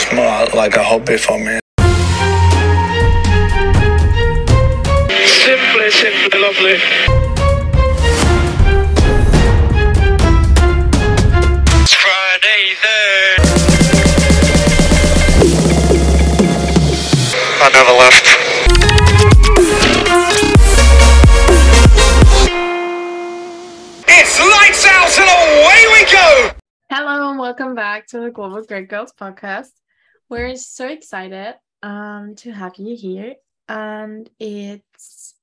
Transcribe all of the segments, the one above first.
It's more like a hobby for me. Simply, simply lovely. It's Friday then. I never left. It's lights out and away we go! Hello and welcome back to the Global Grid Girls podcast. We're so excited um, to have you here, and it's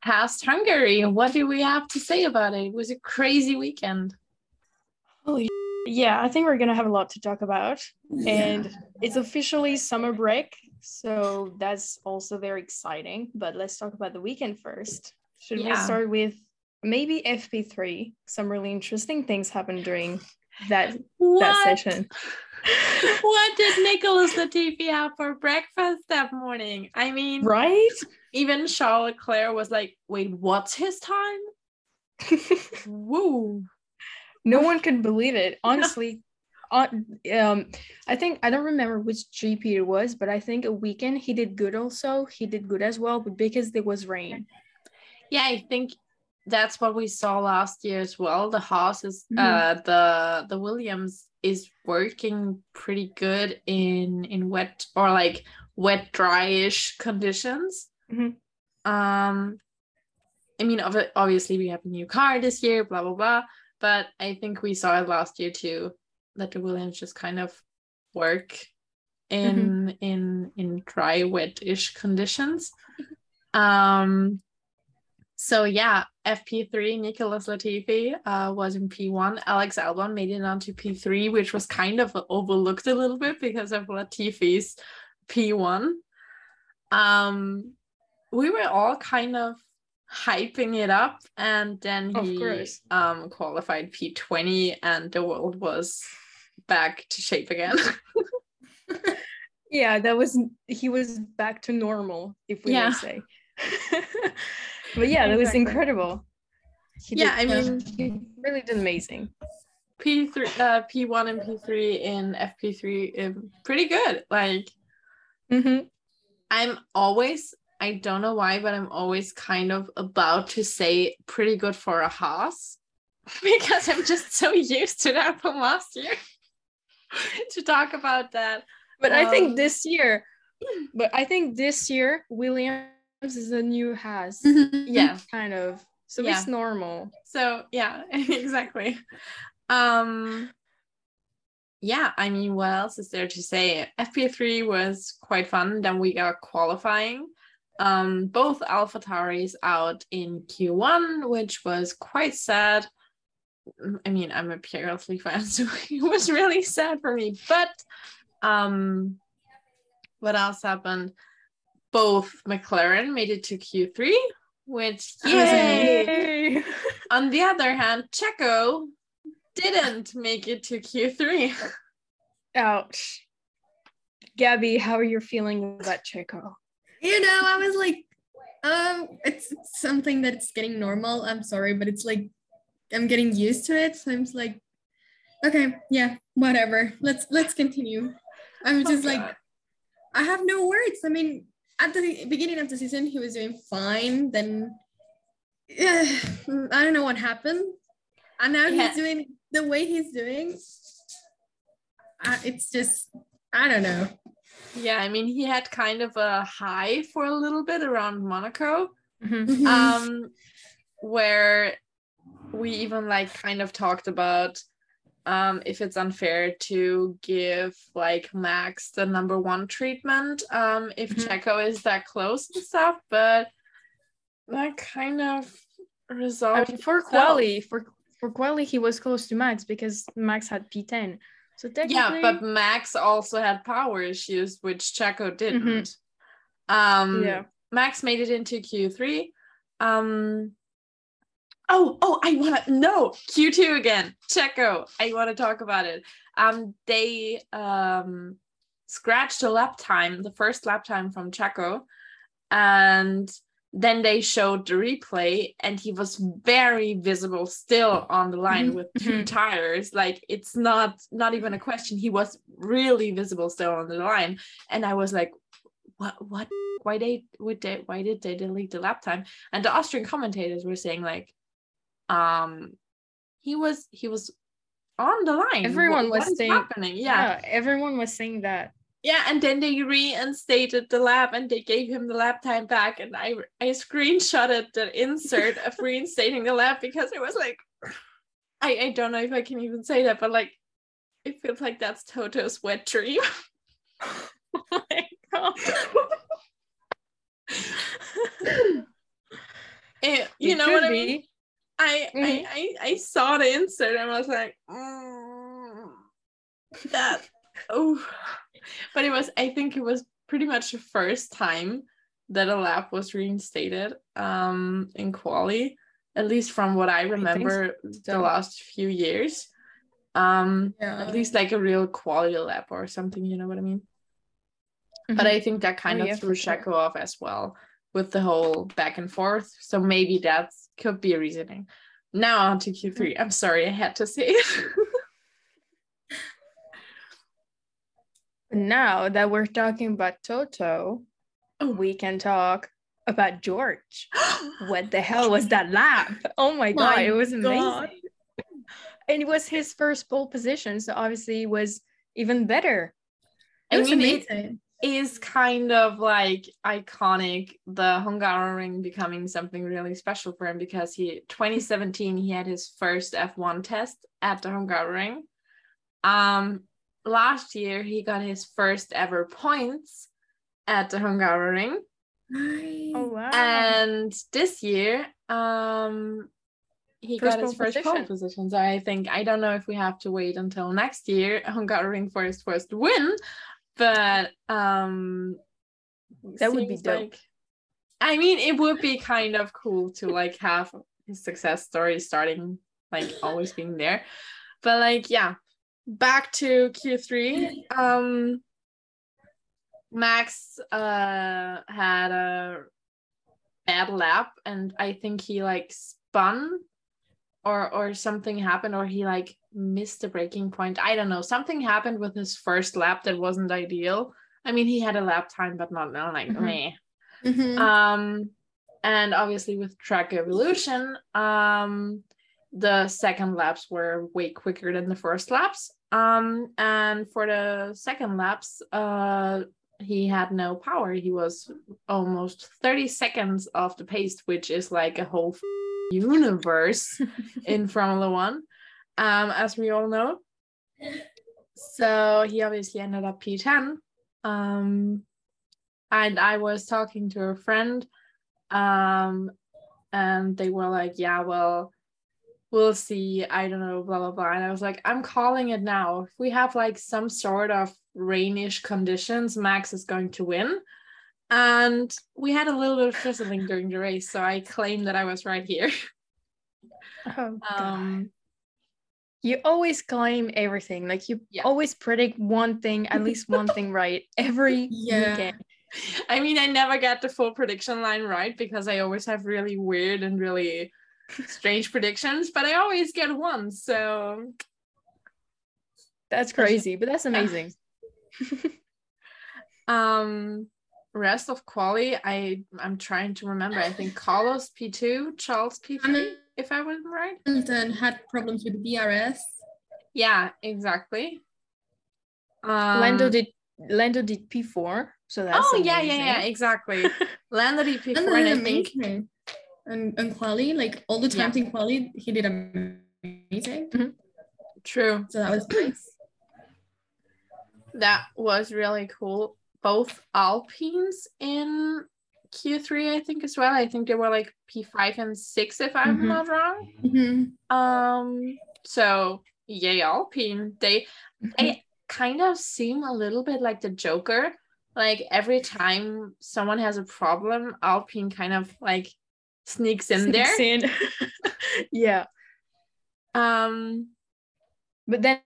past Hungary. What do we have to say about it? It was a crazy weekend. Holy yeah, I think we're gonna have a lot to talk about. And it's officially summer break, so that's also very exciting. But let's talk about the weekend first. Should we start with maybe FP3? Some really interesting things happened during that that session. What did Nicholas the Latifi have for breakfast that morning? I mean, Right? even Charles Leclerc was like, "Wait, what's his time?" Woo! no one could believe it. Honestly. On, um, I think I don't remember which GP it was, but I think a weekend he did good also. He did good as well, but because there was rain. Yeah, I think that's what we saw last year as well. The Haas is Mhm. uh the the Williams is working pretty good in in wet or like wet dryish conditions. Mhm. Um I mean ob- obviously we have a new car this year, blah blah blah. But I think we saw it last year too, that the Williams just kind of work in in in dry, wet-ish conditions. Um so yeah, FP3, Nicholas Latifi uh, was in P1. Alex Albon made it onto P3, which was kind of overlooked a little bit because of Latifi's P1. Um, we were all kind of hyping it up, and then he um, qualified P20, and the world was back to shape again. Yeah, that was he was back to normal, if we Yeah. may say. but yeah, that was incredible. He Yeah, I mean- he really did amazing. P3, uh, P1 and P3 in FP3, um, pretty good. Like, hmm I'm always, I don't know why, but I'm always kind of about to say pretty good for a Haas because I'm just so used to that from last year to talk about that. But I Um, think this year, but I think this year Williams is a new Haas Yeah. kind of. So Yeah. it's normal. So yeah, exactly. Um yeah, I mean what else is there to say? FP3 was quite fun. Then we got qualifying. Um both AlphaTauris out in Q1, which was quite sad. I mean, I'm a Pierre Gasly fan, so it was really sad for me. But um what else happened? Both McLaren made it to Q3, which Yay! on the other hand, Checo didn't make it to Q3. Ouch. Gabby, how are you feeling about Checo? you know, I was like, um, it's something that's getting normal. I'm sorry, but it's like I'm getting used to it. So I'm just like, okay, yeah, whatever. Let's let's continue. I'm just like, God. I have no words. I mean, at the beginning of the season, he was doing fine. Then, yeah, I don't know what happened, and now Yeah. he's doing the way he's doing. Uh, it's just, I don't know. Yeah, I mean, he had kind of a high for a little bit around Monaco, Mhm. um, where we even like kind of talked about um, if it's unfair to give like Max the number one treatment um, if Mhm. Checo is that close and stuff, but that kind of I mean, for quali, for for quali, he was close to Max because Max had P10. So technically, Yeah, but Max also had power issues, which Checo didn't. Um, yeah, Max made it into Q3. Um, oh, oh, I want to no Q2 again. Checo, I want to talk about it. Um, they um scratched a lap time, the first lap time from Checo, and then they showed the replay and he was very visible still on the line Mhm, with 2 mhm. tires like it's not not even a question he was really visible still on the line and i was like what what why they would they why did they delete the lap time and the austrian commentators were saying like um he was he was on the line Everyone What- was what saying- happening yeah yeah, everyone was saying that. yeah, and then they reinstated the lab and they gave him the lab time back. And I I screenshotted the insert of reinstating the lab because it was like I, I don't know if I can even say that, but like it feels like that's Toto's wet dream. Oh my god. Eh, you It know what I mean? I, Mhm. I I I saw the insert and I was like, mm, that oh, but it was I think it was pretty much the first time that a lap was reinstated um in quali, at least from what I remember the so. last few years. Um, Yeah. at least like a real quality lap or something, you know what I mean? But Mhm. I think that kind Oh, of yeah, threw for sure. Off as well with the whole back and forth. So maybe that could be a reasoning. Now on to Q3. Mm-hmm. I'm sorry, I had to say it. now that we're talking about Toto, Oh. we can talk about George. What the hell was that lap? Oh my god, My it was amazing. God. And it was his first pole position, so obviously it was even better. It was amazing. Is kind of like iconic the Hungaroring becoming something really special for him because he 2017 he had his first F1 test at the Hungaroring. Um last year he got his first ever points at the Hungaroring. Nice. Oh wow. and this year um he First got his first position. pole position so i think i don't know if we have to wait until next year hungaroring for his first win but um That would be dope. like- i mean it would be kind of cool to like have his success story starting like always being there but like yeah back to q3 um max uh had a bad lap and i think he like spun or or something happened or he like missed the braking point i don't know something happened with his first lap that wasn't ideal i mean he had a lap time but not like Mhm. meh. Mhm. Um, and obviously with track evolution, um, the second laps were way quicker than the first laps. Um, and for the second laps, uh, he had no power. He was almost 30 seconds off the pace, which is like a whole f- universe in Formula One, um, as we all know. So he obviously ended up P10. Um, and I was talking to a friend, um, and they were like, "Yeah, well, we'll see. I don't know, blah blah blah." And I was like, "I'm calling it now. If we have like some sort of rainish conditions, Max is going to win." And we had a little bit of drizzling during the race, so I claim that I was right here. Oh, God. Um, you always claim everything. Like you Yeah. always predict one thing, at least one thing right every Yeah. weekend. I mean, I never get the full prediction line right because I always have really weird and really strange predictions, but I always get one. So That's crazy, but that's amazing. um rest of quali, I I'm trying to remember. I think Carlos P2, Charles P3, if I was right. Hamilton had problems with DRS. Yeah, exactly. Um, Lando did Lando did P4, so that's oh yeah, yeah, yeah, exactly. Lando did P4, And and I then think amazing. And, and quali, like all the times in quali, he did amazing. true. So that was nice. that was really cool. Both Alpines in Q3, I think as well. I think they were like P5 and 6 if I'm Mhm. not wrong. Mhm. Um so yay Alpine. They Mhm. I kind of seem a little bit like the Joker. Like every time someone has a problem, Alpine kind of like sneaks in there. In. yeah, Um but then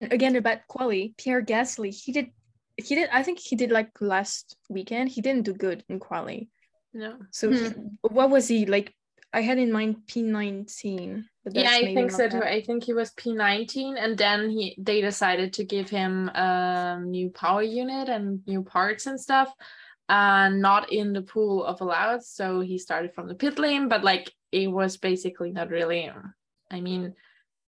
again about quali, Pierre Gasly, he did he did I think he did like last weekend. He didn't do good in quali. No. So Hmm. he- what was he like? I had in mind P19. But Yeah, I think so too. that. I think he was P19 and then he they decided to give him a new power unit and new parts and stuff. Uh not in the pool of allowed. So he started from the pit lane, but like it was basically not really I mean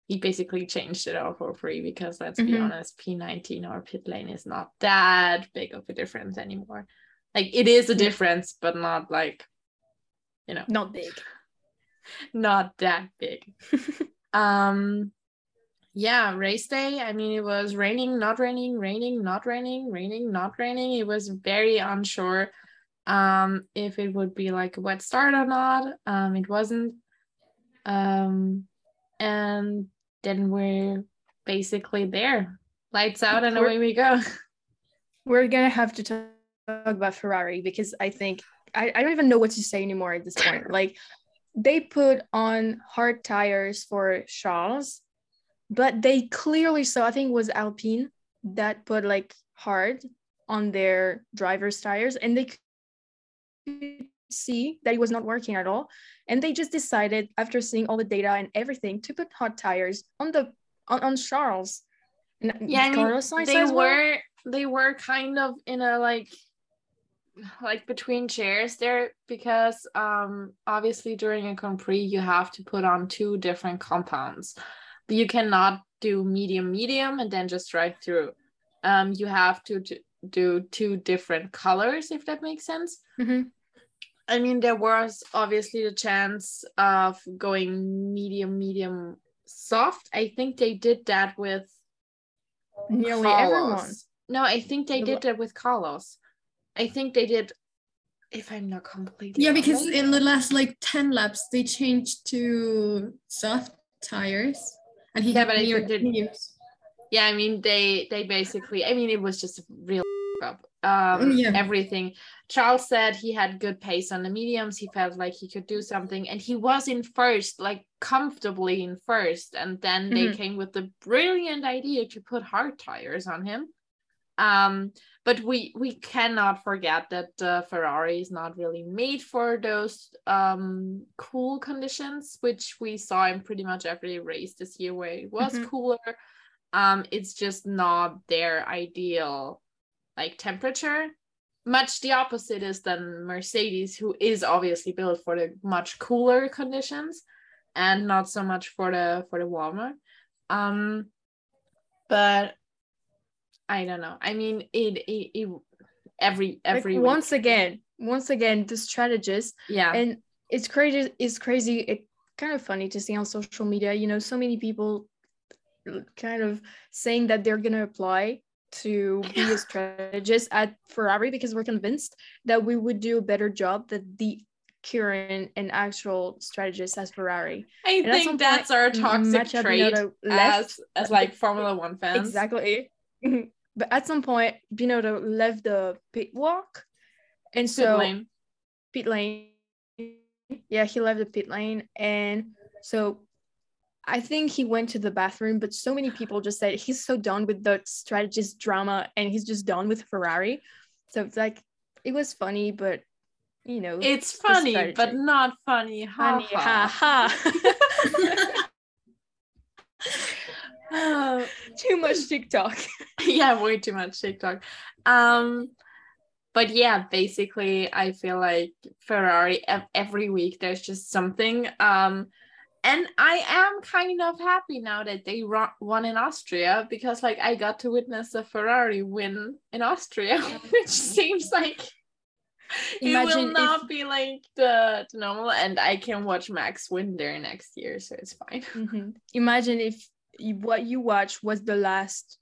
he basically changed it all for free because let's be Mhm. honest, P19 or pit lane is not that big of a difference anymore. Like it is a difference, but not like you know Not big. not that big. um yeah, race day. I mean it was raining, not raining, raining, not raining, raining, not raining. It was very unsure um if it would be like a wet start or not. Um it wasn't. Um and then we're basically there. Lights out and We're- away we go. We're gonna have to talk about Ferrari because I think I, I don't even know what to say anymore at this point. Like they put on hard tires for Charles, but they clearly saw I think it was Alpine that put like hard on their driver's tires and they could see that it was not working at all. And they just decided after seeing all the data and everything to put hard tires on the on, on Charles. And yeah, I mean, they as well. were they were kind of in a like like between chairs there because um obviously during a Grand Prix you have to put on two different compounds. You cannot do medium medium and then just drive through. Um you have to, to do two different colors if that makes sense. Mhm. I mean there was obviously the chance of going medium medium soft. I think they did that with nearly Carlos. everyone. No, I think they did that with Carlos. I think they did, if I'm not completely. Yeah, because Maybe- in the last like 10 laps, they changed to soft tires. And he Yeah, but I they- yeah, I mean they they basically. I mean it was just a real up. Um, Yeah. everything. Charles said he had good pace on the mediums. He felt like he could do something, and he was in first, like comfortably in first. And then they Mhm. came with the brilliant idea to put hard tires on him. Um, but we we cannot forget that uh, Ferrari is not really made for those um cool conditions, which we saw in pretty much every race this year where it was Mhm. cooler. Um, it's just not their ideal like temperature. Much the opposite is than Mercedes, who is obviously built for the much cooler conditions and not so much for the for the warmer. Um, but I don't know. I mean, it it, it every every week- once again, once again, the strategist yeah, and it's crazy. It's crazy. It kind of funny to see on social media. You know, so many people kind of saying that they're gonna apply to be a strategist at Ferrari because we're convinced that we would do a better job than the current and actual strategist at Ferrari. I and think that's our toxic trait as as like Formula One fans. exactly. but at some point, Binotto left the pit wall, and Pit so lane. pit lane. Yeah, he left the pit lane, and so I think he went to the bathroom. But so many people just said he's so done with the strategist drama, and he's just done with Ferrari. So it's like it was funny, but you know, It's funny, but not funny. Ha, funny, ha ha. ha. Too much TikTok. yeah, way too much TikTok. Um, but yeah, basically, I feel like Ferrari every week there's just something. Um, and I am kind of happy now that they won in Austria because, like, I got to witness a Ferrari win in Austria, which seems like it will not if- be like the, the normal. And I can watch Max win there next year, so it's fine. Mhm. Imagine if you, what you watched was the last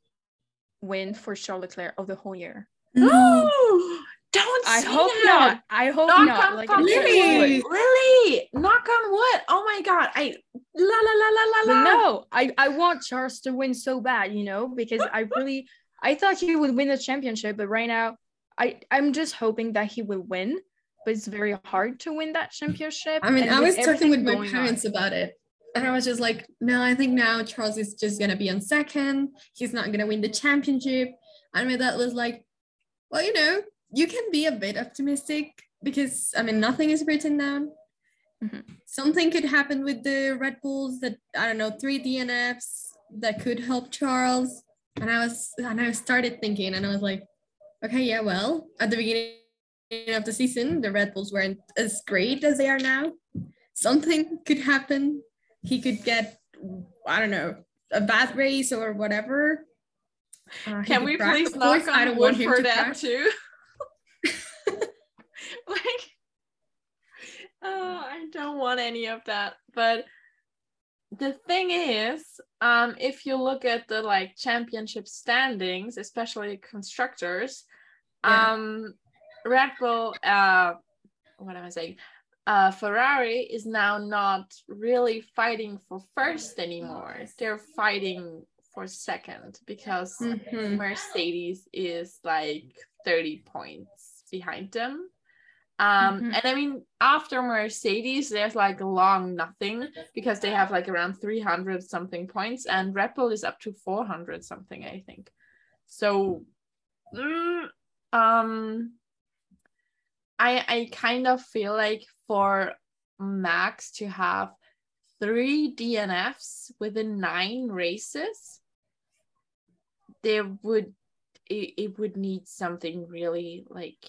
win for Charles Leclerc of the whole year. No. Don't I say hope that. not. I hope Knock not. on Like fucking Lily. wood. Lily, knock on wood. Oh my god. I la la la la la But la. no, I, I want Charles to win so bad, you know, because I really I thought he would win the championship, but right now I I'm just hoping that he will win. But it's very hard to win that championship. I mean, I was talking with my going on. parents about it. And I was just like, no, I think now Charles is just going to be on second. He's not going to win the championship. And my dad was like, well, you know, you can be a bit optimistic because I mean nothing is written down. Mhm. Something could happen with the Red Bulls that I don't know three DNFs that could help Charles. And I was and I started thinking and I was like, okay, yeah, well, at the beginning of the season, the Red Bulls weren't as great as they are now. Something could happen. He could get I don't know a bad race or whatever. Uh, Can we please knock on wood for that crash. too? oh, I don't want any of that. But the thing is, um, if you look at the like championship standings, especially constructors, Yeah. um, Red Bull, uh, what am I saying? Uh, Ferrari is now not really fighting for first anymore. They're fighting for second because Mhm. Mercedes is like 30 points behind them. Um, Mhm. and I mean, after Mercedes, there's like a long nothing because they have like around 300 something points, and Red Bull is up to 400 something, I think. So, mm, um, I I kind of feel like for Max to have three DNFs within nine races, there would it, it would need something really like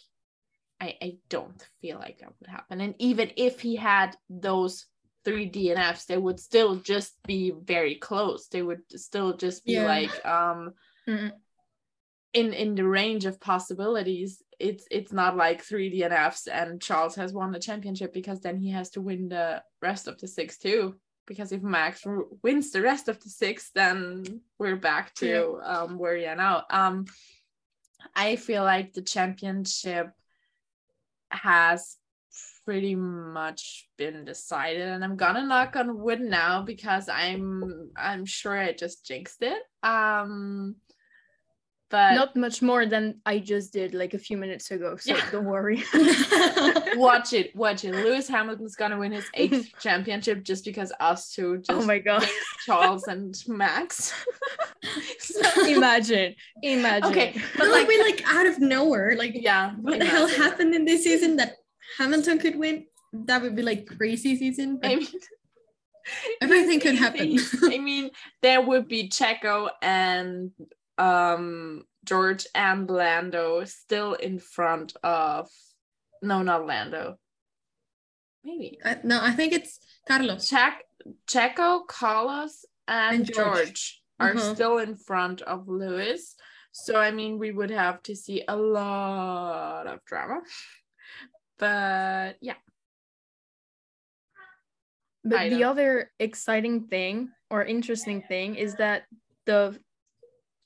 I, I don't feel like that would happen. And even if he had those three DNFs, they would still just be very close. They would still just be Yeah. like um Mm. in in the range of possibilities. It's it's not like three DNFs and Charles has won the championship because then he has to win the rest of the six too. Because if Max wins the rest of the six, then we're back to um where we are now. Um I feel like the championship has pretty much been decided and i'm gonna knock on wood now because i'm i'm sure i just jinxed it. Um but Not much more than I just did like a few minutes ago, so Yeah. don't worry. watch it watch it lewis hamilton's gonna win his eighth championship just because us two oh just oh my god. charles and max So- imagine. Imagine. okay But like we like out of nowhere, like yeah what the hell happened in this season that Hamilton could win? That would be like crazy season. but I mean, Everything could happen. I mean, there would be Checo and um George and Lando still in front of no, not Lando. Maybe Uh, no, I think it's Carlos. Check Checo, Carlos, and, And George, George. are Mhm. still in front of Lewis. So I mean, we would have to see a lot of drama. But yeah, But the other exciting thing or interesting thing is that the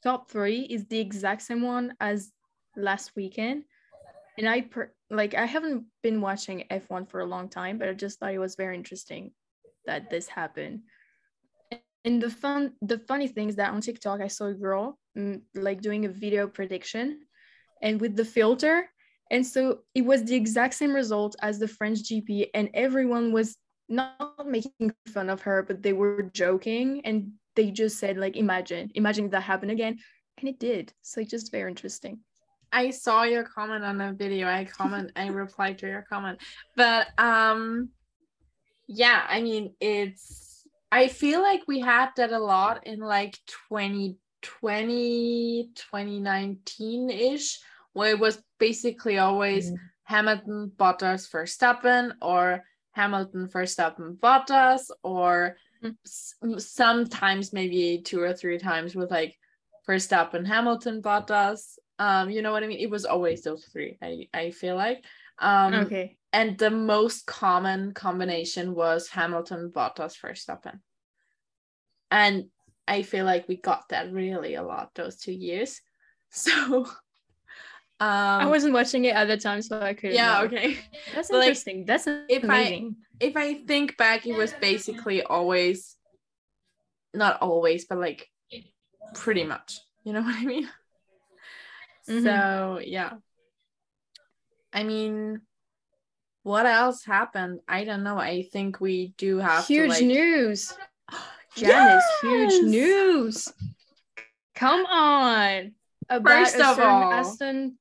top three is the exact same one as last weekend. And I per- like I haven't been watching F1 for a long time, but I just thought it was very interesting that this happened. And the fun the funny thing is that on TikTok I saw a girl mm, like doing a video prediction and with the filter and so it was the exact same result as the French GP and everyone was not making fun of her, but they were joking and they just said, like, imagine, imagine that happened again. And it did. So it's just very interesting. I saw your comment on the video. I comment, I replied to your comment. But um yeah, I mean it's I feel like we had that a lot in like 2020, 2019-ish, where it was basically always Hamilton, Bottas, Verstappen, or Hamilton, first Verstappen, Bottas, or Sometimes maybe two or three times with like Verstappen, Hamilton, Bottas. Um, you know what I mean? It was always those three. I I feel like. Um, okay. and the most common combination was Hamilton, Bottas, Verstappen. And I feel like we got that really a lot those two years. So um I wasn't watching it at the time, so I couldn't. yeah, know. okay. That's But, like, interesting. That's if I- If I think back, it was basically always not always, but like pretty much. You know what I mean? Mhm. So yeah. I mean, what else happened? I don't know. I think we do have huge to like news. Janice, huge news. Come on. About First a of certain all- Aston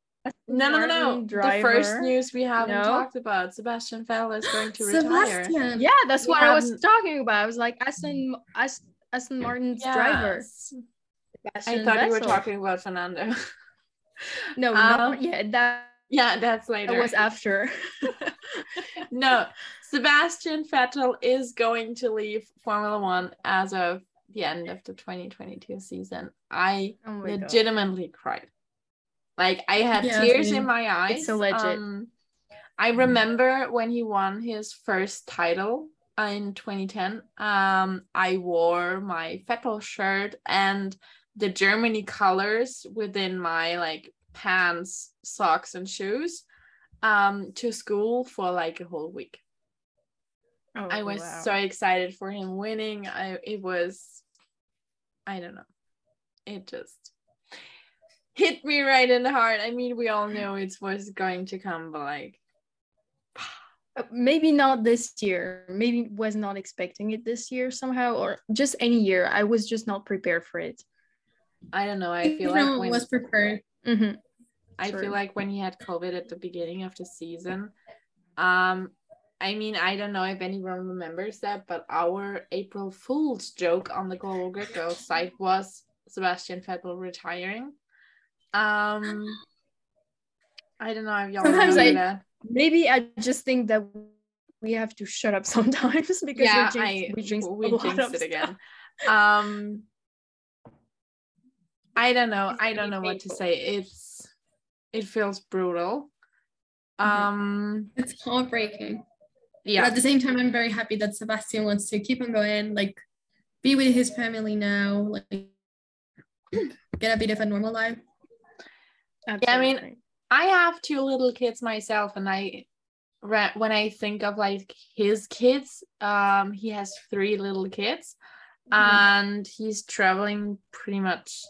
No, no, no, no. Martin The first news we haven't No. talked about. Sebastian Vettel is going to retire. Sebastian. Yeah, that's We what I was talking about. I was like Aston Aston, Aston Martin's driver. Yes. I Sebastian thought you were talking about Fernando. No, Um, not yet. That, yeah, that's later. that was after. no, Sebastian Vettel is going to leave Formula One as of the end of the 2022 season. I Oh my god. legitimately cried. Like I had Yeah, tears in my eyes. It's so legit. Um, I remember when he won his first title in 2010. Um, I wore my Vettel shirt and the Germany colors within my like pants, socks, and shoes um to school for like a whole week. Oh, I was wow. so excited for him winning. I it was I don't know. It just hit me right in the heart. I mean, we all knew it was going to come, but like Uh, maybe not this year. Maybe was not expecting it this year somehow, or just any year. I was just not prepared for it. I don't know. I feel like when was prepared. Mhm. I feel like when he had COVID at the beginning of the season, um, I mean, I don't know if anyone remembers that, but our April Fool's joke on the Global Grid Girls site was Sebastian Vettel retiring. Um, I don't know y'all Sometimes I- that. Maybe I just think that we have to shut up sometimes because yeah, we I jinx, we jinx we a lot jinxed of it stuff. again. Um, I don't know. It's I don't really know what to say. It's it feels brutal. Mhm. Um, It's heartbreaking. But yeah, at the same time, I'm very happy that Sebastian wants to keep on going, like be with his family now, like get a bit of a normal life. I mean, I have two little kids myself, and I when I think of like his kids, um, he has three little kids, and he's traveling pretty much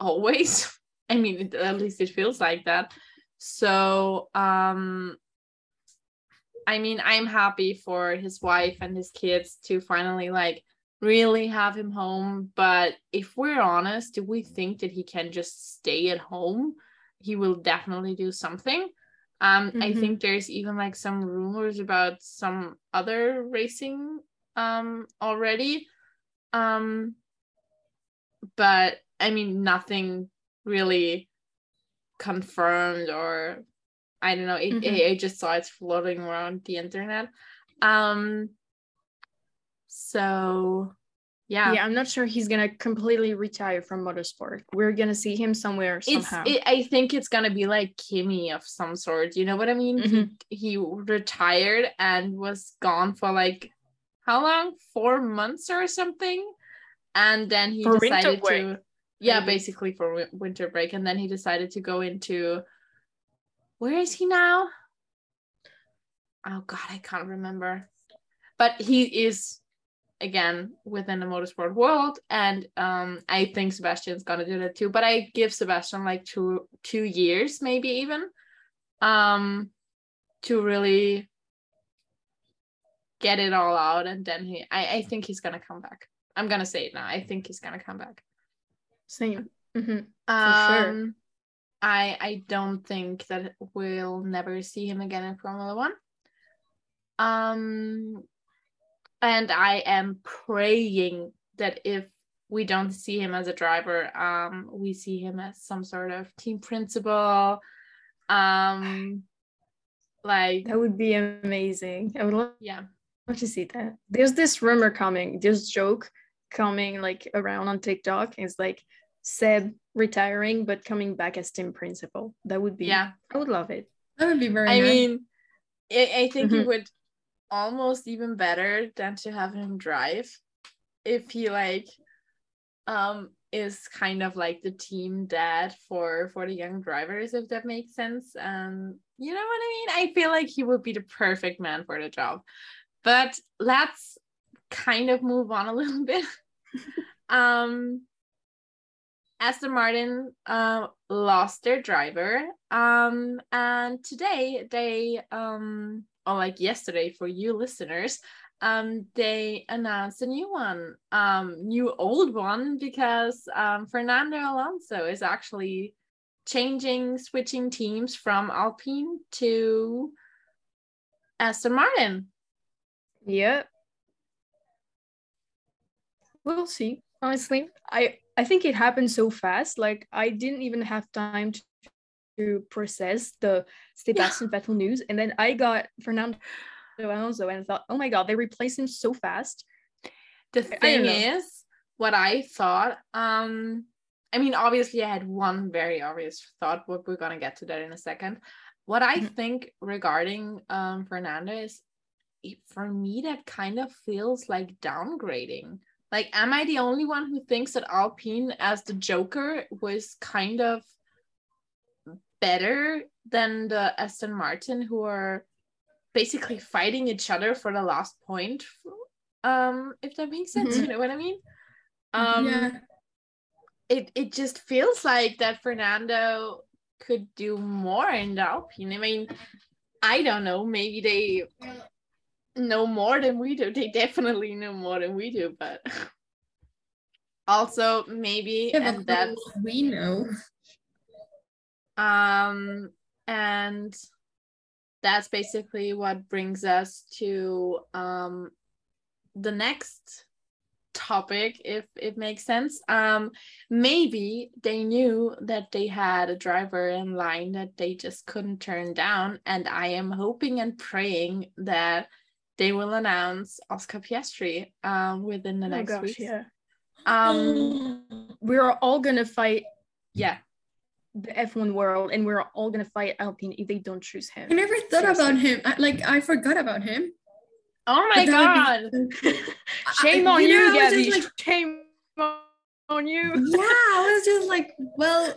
always. I mean, at least it feels like that. So, um, I mean, I'm happy for his wife and his kids to finally like really have him home. But if we're honest, do we think that he can just stay at home? He will definitely do something. Um, I Mhm. think there's even like some rumors about some other racing um already. Um, but I mean, nothing really confirmed or I don't know. It, Mhm. I, I just saw it floating around the internet. Um, so yeah, yeah, I'm not sure he's gonna completely retire from motorsport. We're gonna see him somewhere somehow. It, I think it's gonna be like Kimi of some sort. You know what I mean? Mhm. He he retired and was gone for like how long? Four months or something, and then he For decided to. Yeah, maybe. basically for wi- winter break, and then he decided to go into. Where is he now? Oh God, I can't remember. But he is again within the motorsport world, and um, I think Sebastian's gonna do that too. But I give Sebastian like two two years, maybe even, um, to really get it all out, and then he. I I think he's gonna come back. I'm gonna say it now. I think he's gonna come back. Same. Mhm. Um, sure. I I don't think that we'll never see him again in Formula One. Um, and I am praying that if we don't see him as a driver, um, we see him as some sort of team principal. Um, like That would be amazing. I would love yeah, to see that. There's this rumor coming, this joke coming like around on TikTok. It's like Seb retiring but coming back as team principal. That would be yeah. I would love it. That would be very I nice. mean, I, I think it Mhm. would almost even better than to have him drive if he like um is kind of like the team dad for for the young drivers if that makes sense. Um you know what i mean? I feel like he would be the perfect man for the job. But let's kind of move on a little bit. Um Aston Martin uh, lost their driver. Um, and today they, um, like yesterday for you listeners, um, they announced a new one, um, new old one because um, Fernando Alonso is actually changing, switching teams from Alpine to Aston Martin. Yeah. We'll see. Honestly, I I think it happened so fast. Like I didn't even have time to, to process the Sebastian Vettel news, and then I got Fernando Alonso, and I thought, oh my god, they replaced him so fast. The thing is, what I thought, um, I mean, obviously, I had one very obvious thought, but we're gonna get to that in a second. What I Mhm. think regarding um Fernando is, it- for me, that kind of feels like downgrading. Like, am I the only one who thinks that Alpine as the Joker was kind of better than the Aston Martin, who are basically fighting each other for the last point? Um, if that makes sense, Mhm. you know what I mean? Um, yeah. it it just feels like that Fernando could do more in the Alpine. I mean, I don't know. Maybe they know more than we do. They definitely know more than we do, but also maybe Yeah, and that we know. Um and that's basically what brings us to um the next topic if it makes sense. Um maybe they knew that they had a driver in line that they just couldn't turn down. And i am hoping and praying that they will announce oscar piastri um within the oh next gosh, week yeah. um We're all gonna fight yeah the F1 world, and we're all gonna fight Alpine if they don't choose him. I never thought Seriously. about him. I, like I forgot about him. oh my god be- Shame I- on you you, know, I Gabby. like- Shame on you. yeah, I was just like, well,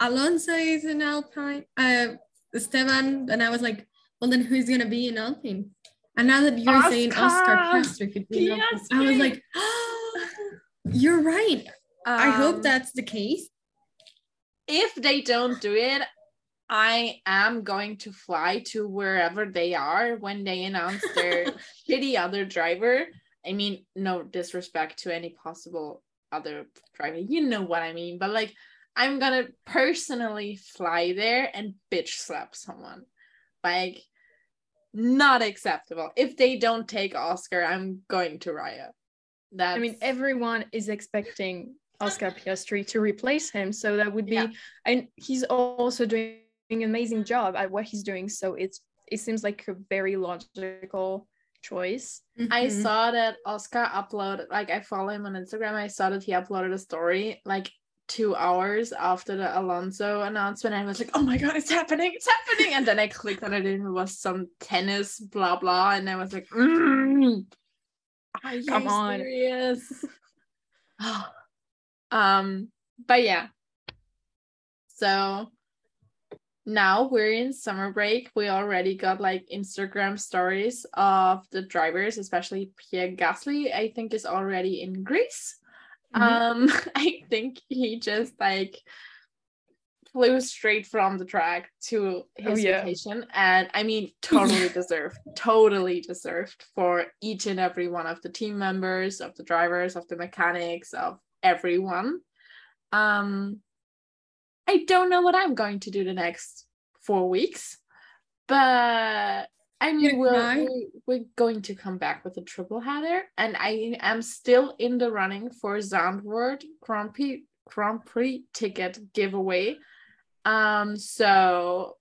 Alonso is in Alpine, uh, Esteban, and I was like, well, then who's gonna be in Alpine? And now that you're saying Oscar Oscar Piastri could be in Alpine, I was like, oh, you're right. I hope Um, that's the case. If they don't do it, I am going to fly to wherever they are when they announce their shitty other driver. I mean, no disrespect to any possible other driver. You know what I mean. But like, I'm gonna personally fly there and bitch slap someone. Like, not acceptable. If they don't take Oscar, I'm going to riot. That's I mean, everyone is expecting Oscar Piastri to replace him, so that would be, Yeah. and he's also doing an amazing job at what he's doing. So it's it seems like a very logical choice. I Mhm. saw that Oscar uploaded, like I follow him on Instagram. I saw that he uploaded a story like two hours after the Alonso announcement. And I was like, oh my god, it's happening, it's happening. And then I clicked on it and it was some tennis, blah blah. And I was like, mm, are you Come on. um, but yeah. So now we're in summer break. We already got like Instagram stories of the drivers, especially Pierre Gasly, I think is already in Greece. Mhm. Um, I think he just like flew straight from the track to Oh, his yeah. vacation. And I mean, totally deserved, totally deserved for each and every one of the team members, of the drivers, of the mechanics, of everyone. Um, I don't know what I'm going to do the next four weeks, but I mean, we'll, cry? we, we're going to come back with a triple header, and I am still in the running for Zandvoort Grand Prix, Grand Prix ticket giveaway. Um, so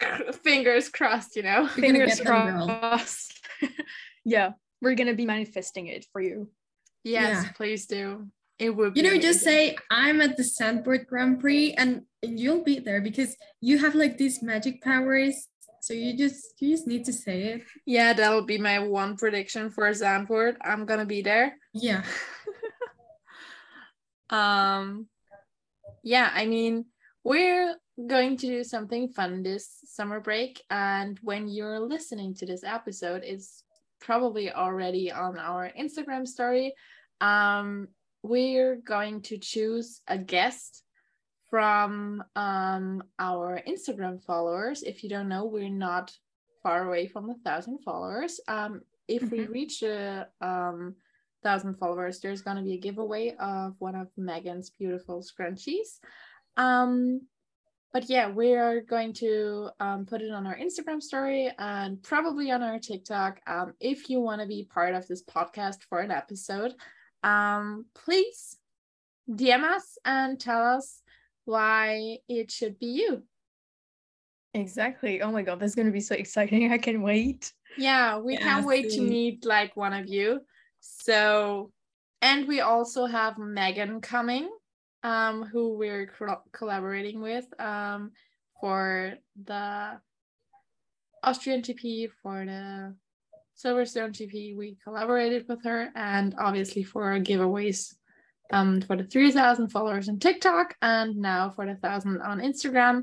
fingers crossed, you know. You're Fingers get them, girl. crossed. yeah, we're gonna be manifesting it for you. Yes, Yeah. please do. It would. You be know, just say I'm at the Zandvoort Grand Prix, and you'll be there because you have like these magic powers. So you just you just need to say it. Yeah, that'll be my one prediction for Zandvoort. I'm gonna be there. Yeah. um yeah i mean we're going to do something fun this summer break and when you're listening to this episode it's probably already on our instagram story um we're going to choose a guest from um our instagram followers if you don't know we're not far away from a thousand followers um if we reach a um thousand followers, there's gonna be a giveaway of one of Megan's beautiful scrunchies. Um, but yeah, we are going to um, put it on our Instagram story and probably on our TikTok. Um, if you want to be part of this podcast for an episode, um, please DM us and tell us why it should be you. Exactly. Oh my god, that's gonna be so exciting. I can wait. Yeah, we Yeah, can't wait to meet like one of you. So, and we also have Megan coming, um, who we're col- collaborating with, um, for the Austrian GP, for the Silverstone GP. We collaborated with her, and obviously for our giveaways, um, for the three thousand followers on TikTok, and now for the thousand on Instagram.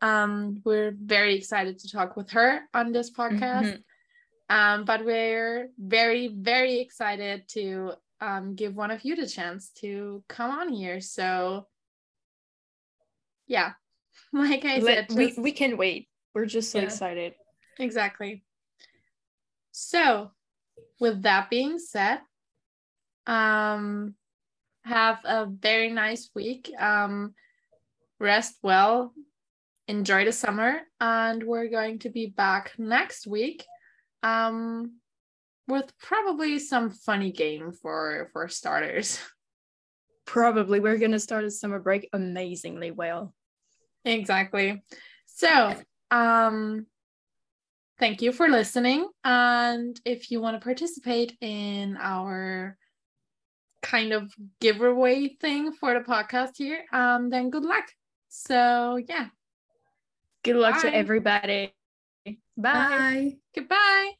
Um, we're very excited to talk with her on this podcast. Mhm. Um, but we're very, very excited to um, give one of you the chance to come on here. So, yeah, like I Let- said, we, we can wait. We're just so Yeah. excited. exactly. So, with that being said, um, have a very nice week. Um, rest well, enjoy the summer, and we're going to be back next week. Um, with probably some funny game for for starters. Probably we're gonna start a summer break amazingly well. exactly. So, um thank you for listening and if you want to participate in our kind of giveaway thing for the podcast here, um then good luck. So, yeah. Good luck Bye. to everybody. Bye. Bye. Goodbye.